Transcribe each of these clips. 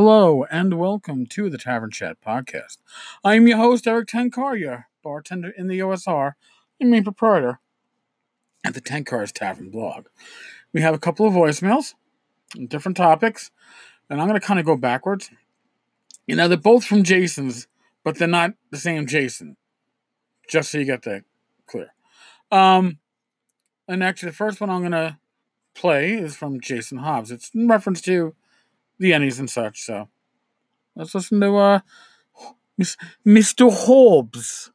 Hello and welcome to the Tavern Chat podcast. I am your host, Eric Tenkarya, bartender in the OSR and main proprietor at the Tenkar's Tavern blog. We have a couple of voicemails on different topics, and I'm going to kind of go backwards. You know, they're both from Jason's, but they're not the same Jason. Just so you get that clear. Um, and actually, the first one I'm going to play is from Jason Hobbs. It's in reference to the Ennies and such. So let's listen to uh, Mr. Hobbs.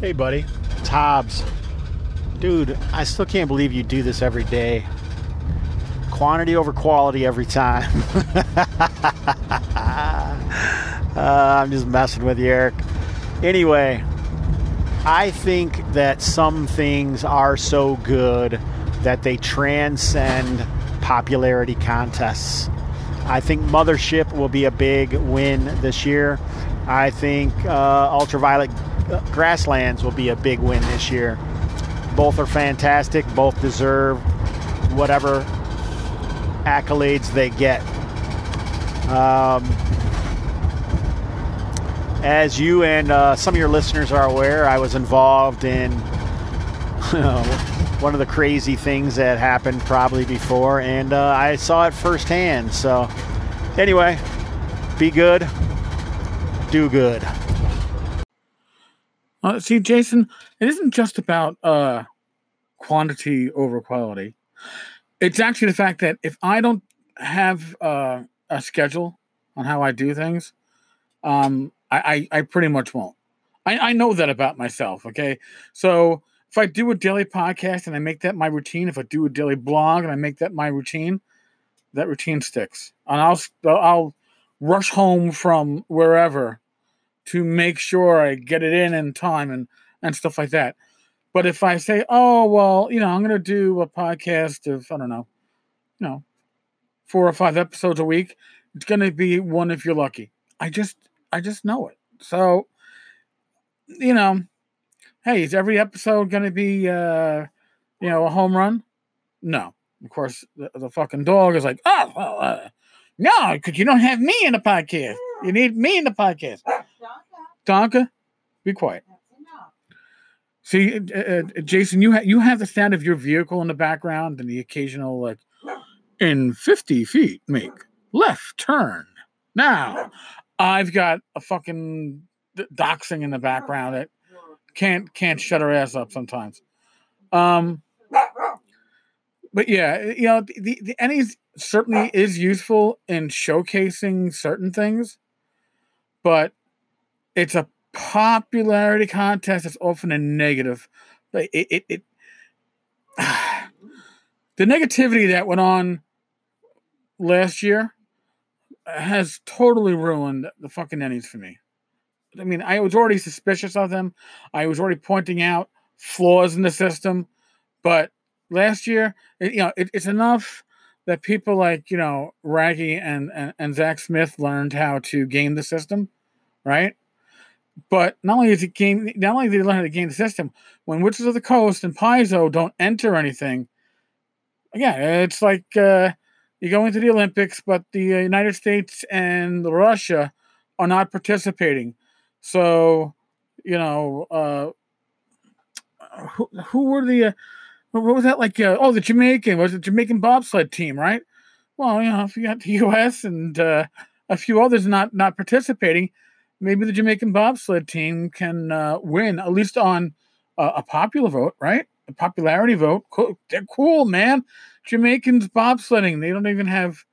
Hey, buddy. It's Hobbs. Dude, I still can't believe you do this every day. Quantity over quality every time. uh, I'm just messing with you, Eric. Anyway, I think that some things are so good that they transcend popularity contests. I think Mothership will be a big win this year. I think uh, Ultraviolet Grasslands will be a big win this year. Both are fantastic. Both deserve whatever accolades they get. Um, as you and uh, some of your listeners are aware, I was involved in one of the crazy things that happened probably before, and uh, I saw it firsthand. So, anyway, be good, do good. Uh, see, Jason, it isn't just about uh, quantity over quality. It's actually the fact that if I don't have uh, a schedule on how I do things, um, I, I, I pretty much won't. I, I know that about myself. Okay, so if I do a daily podcast and I make that my routine, if I do a daily blog and I make that my routine, that routine sticks. And I'll I'll rush home from wherever to make sure I get it in in time and and stuff like that. But if I say, oh well, you know, I'm to do a podcast of I don't know, you know, four or five episodes a week, it's to be one if you're lucky. I just I just know it. So, you know, hey, is every episode going to be uh, you know a home run? No, of course the, the fucking dog is like, oh well, uh, no, because you don't have me in the podcast. You need me in the podcast. Donka, be quiet. See, uh, uh, Jason, you ha- you have the sound of your vehicle in the background and the occasional like, in fifty feet, make left turn. Now, I've got a fucking doxing in the background that can't can't shut her ass up sometimes. Um, but yeah, you know, the the Ennies certainly is useful in showcasing certain things, but it's a popularity contest It's often a negative. It, it, it the negativity that went on last year has totally ruined the fucking Ennies for me. I mean, I was already suspicious of them. I was already pointing out flaws in the system, but last year, it, you know, it, it's enough that people like you know Raggi and, and and Zak Smith learned how to game the system, right? But not only is it game, not only did they learn how to game the system, when Witches of the Coast and Paizo don't enter anything, again, it's like uh, you go into the Olympics, but the United States and Russia are not participating. So, you know, uh, who, who were the, uh, what was that like? Uh, oh, the Jamaican, was the Jamaican bobsled team, right? Well, you know, if you got the U.S. and uh, a few others not not participating, maybe the Jamaican bobsled team can uh, win at least on uh, a popular vote, right? A popularity vote. Cool. They're cool, man. Jamaicans bobsledding. They don't even have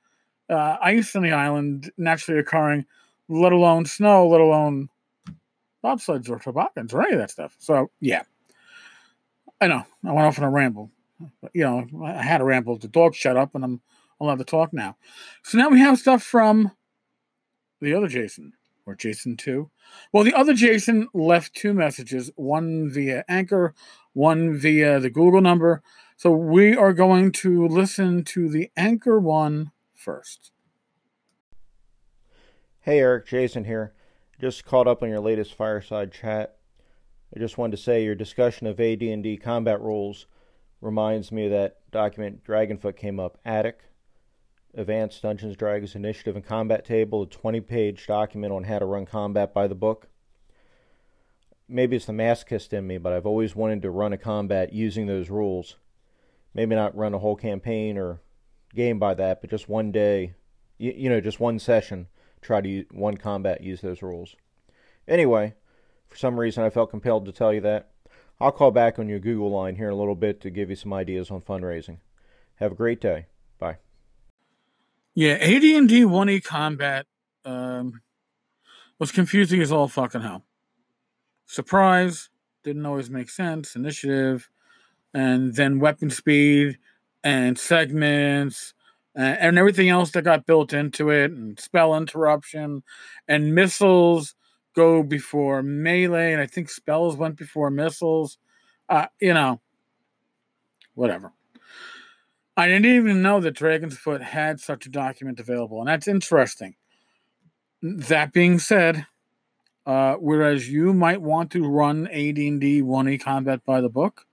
uh, ice on the island naturally occurring, let alone snow, let alone bobsleds or toboggans or any of that stuff. So yeah, I know I went off on a ramble. But, you know, I had a ramble. The dog shut up, and I'm allowed to talk now. So now we have stuff from the other Jason or Jason two. Well, the other Jason left two messages, one via Anchor, one via the Google number. So we are going to listen to the Anchor one first. Hey Eric, Jason here. Just caught up on your latest fireside chat. I just wanted to say your discussion of AD&D combat rules reminds me of that document Dragonfoot came up, ADDICT. Advanced Dungeons Dragons Initiative and Combat Table, a 20 page document on how to run combat by the book. Maybe it's the masochist in me, but I've always wanted to run a combat using those rules. Maybe not run a whole campaign or game by that, but just one day, you, you know, just one session, try to use, one combat use those rules. Anyway, for some reason I felt compelled to tell you that. I'll call back on your Google line here in a little bit to give you some ideas on fundraising. Have a great day. Bye. Yeah, AD&D 1E combat um, was confusing as all fucking hell. Surprise didn't always make sense. Initiative, and then weapon speed, and segments, and, and everything else that got built into it, and spell interruption, and missiles go before melee, and I think spells went before missiles. Uh, you know, whatever. I didn't even know that Dragonsfoot had such a document available, and that's interesting. That being said, uh, whereas you might want to run AD&D 1E combat by the book,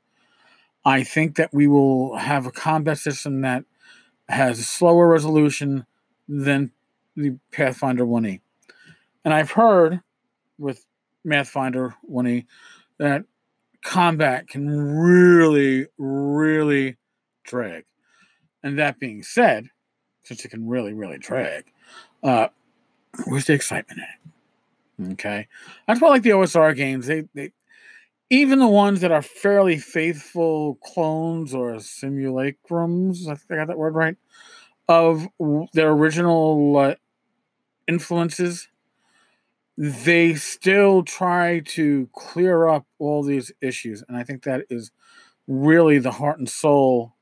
I think that we will have a combat system that has slower resolution than the Pathfinder 1E. And I've heard with Pathfinder 1E that combat can really, really drag. And that being said, since it can really, really drag, uh, where's the excitement at? Okay, that's why I like the OSR games. They, they, even the ones that are fairly faithful clones or simulacrums. I think I got that word right of their original uh, influences they still try to clear up all these issues. And I think that is really the heart and soul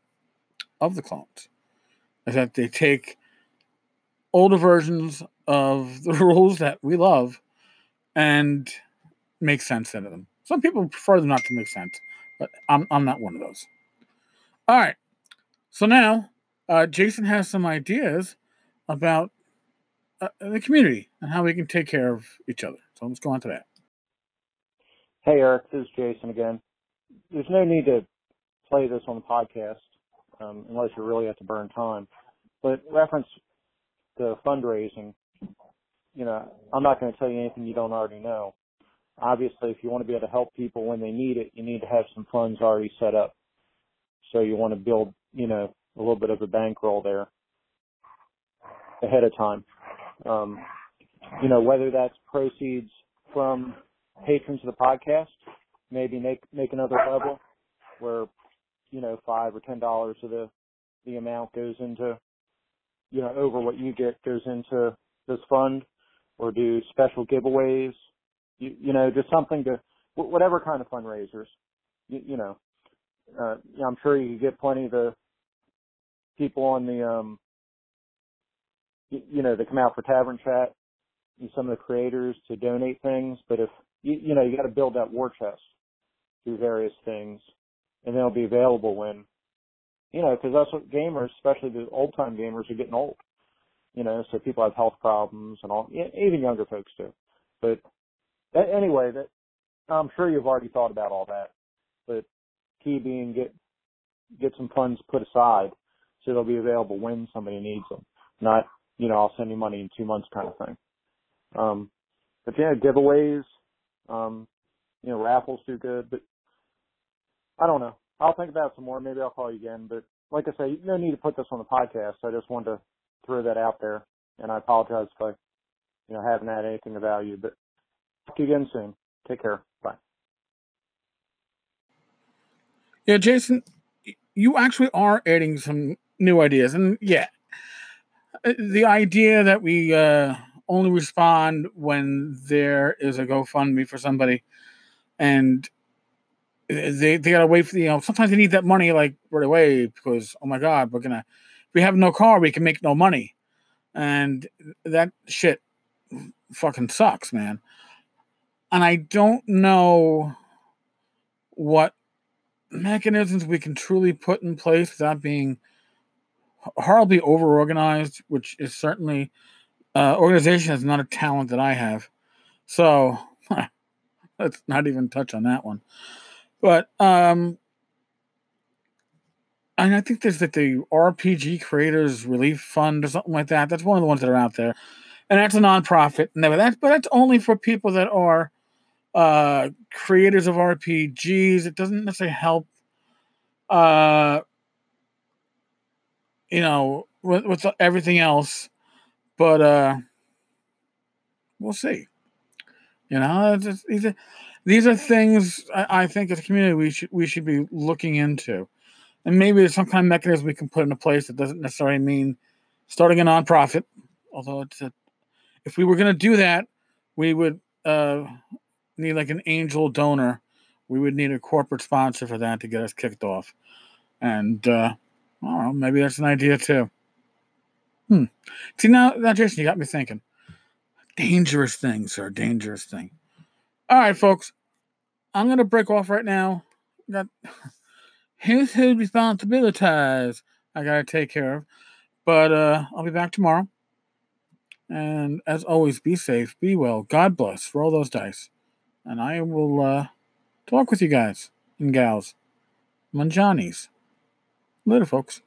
of the clones. Is that they take older versions of the rules that we love and make sense out of them. Some people prefer them not to make sense, but I'm, I'm not one of those. All right. So now uh, Jason has some ideas about uh, the community and how we can take care of each other. So let's go on to that. Hey, Eric, this is Jason again. There's no need to play this on the podcast um, unless you really have to burn time. But reference the fundraising, you know, I'm not going to tell you anything you don't already know. Obviously, if you want to be able to help people when they need it, you need to have some funds already set up. So you want to build, you know, a little bit of a bankroll there ahead of time. Um, you know, whether that's proceeds from patrons of the podcast, maybe make make another level where, you know, five or ten dollars of the the amount goes into, you know, over what you get goes into this fund, or do special giveaways, you, you know, just something to whatever kind of fundraisers, you, you know. Uh, I'm sure you get plenty of the people on the um you, you know, they come out for tavern chat and some of the creators to donate things. But if you, you know, you got to build that war chest through various things, and they'll be available when, you know, because that's what gamers, especially the old time gamers, are getting old. You know, so people have health problems and all, even younger folks do. But anyway, that I'm sure you've already thought about all that. But key being get get some funds put aside so they'll be available when somebody needs them, not you know, I'll send you money in two months kind of thing. Um, but yeah, giveaways, um, you know, raffles do good, but I don't know. I'll think about some more. Maybe I'll call you again. But like I say, no need to put this on the podcast. I just wanted to throw that out there, and I apologize if I, you know, haven't had anything of value. But talk to you again soon. Take care. Bye. Yeah, Jason, you actually are adding some new ideas, and yeah, uh, the idea that we uh, only respond when there is a GoFundMe for somebody, and they they gotta wait for you know sometimes they need that money like right away because oh my god we're gonna if we have no car we can make no money, and that shit fucking sucks, man. And I don't know what mechanisms we can truly put in place without being horribly over organized, which is certainly uh, organization is not a talent that I have. So let's not even touch on that one. But um, and I think there's like the RPG Creators Relief Fund or something like that. That's one of the ones that are out there, and that's a nonprofit. Never that, but that's only for people that are uh, creators of RPGs. It doesn't necessarily help, uh, you know, with, with everything else, but uh, we'll see. You know, just, these are these are things I, I think as a community we should we should be looking into and maybe there's some kind of mechanism we can put into place that doesn't necessarily mean starting a nonprofit. Although it's a, if we were going to do that, we would uh, need like an angel donor. We would need a corporate sponsor for that to get us kicked off. And uh, I don't know, maybe that's an idea too. Hmm. See now, now, Jason, you got me thinking. Dangerous things are a dangerous thing. All right, folks. I'm gonna break off right now. Got household responsibilities I gotta take care of. But uh, I'll be back tomorrow. And as always, be safe, be well, God bless, roll those dice. And I will uh, talk with you guys and gals. Manjanis. Later, folks.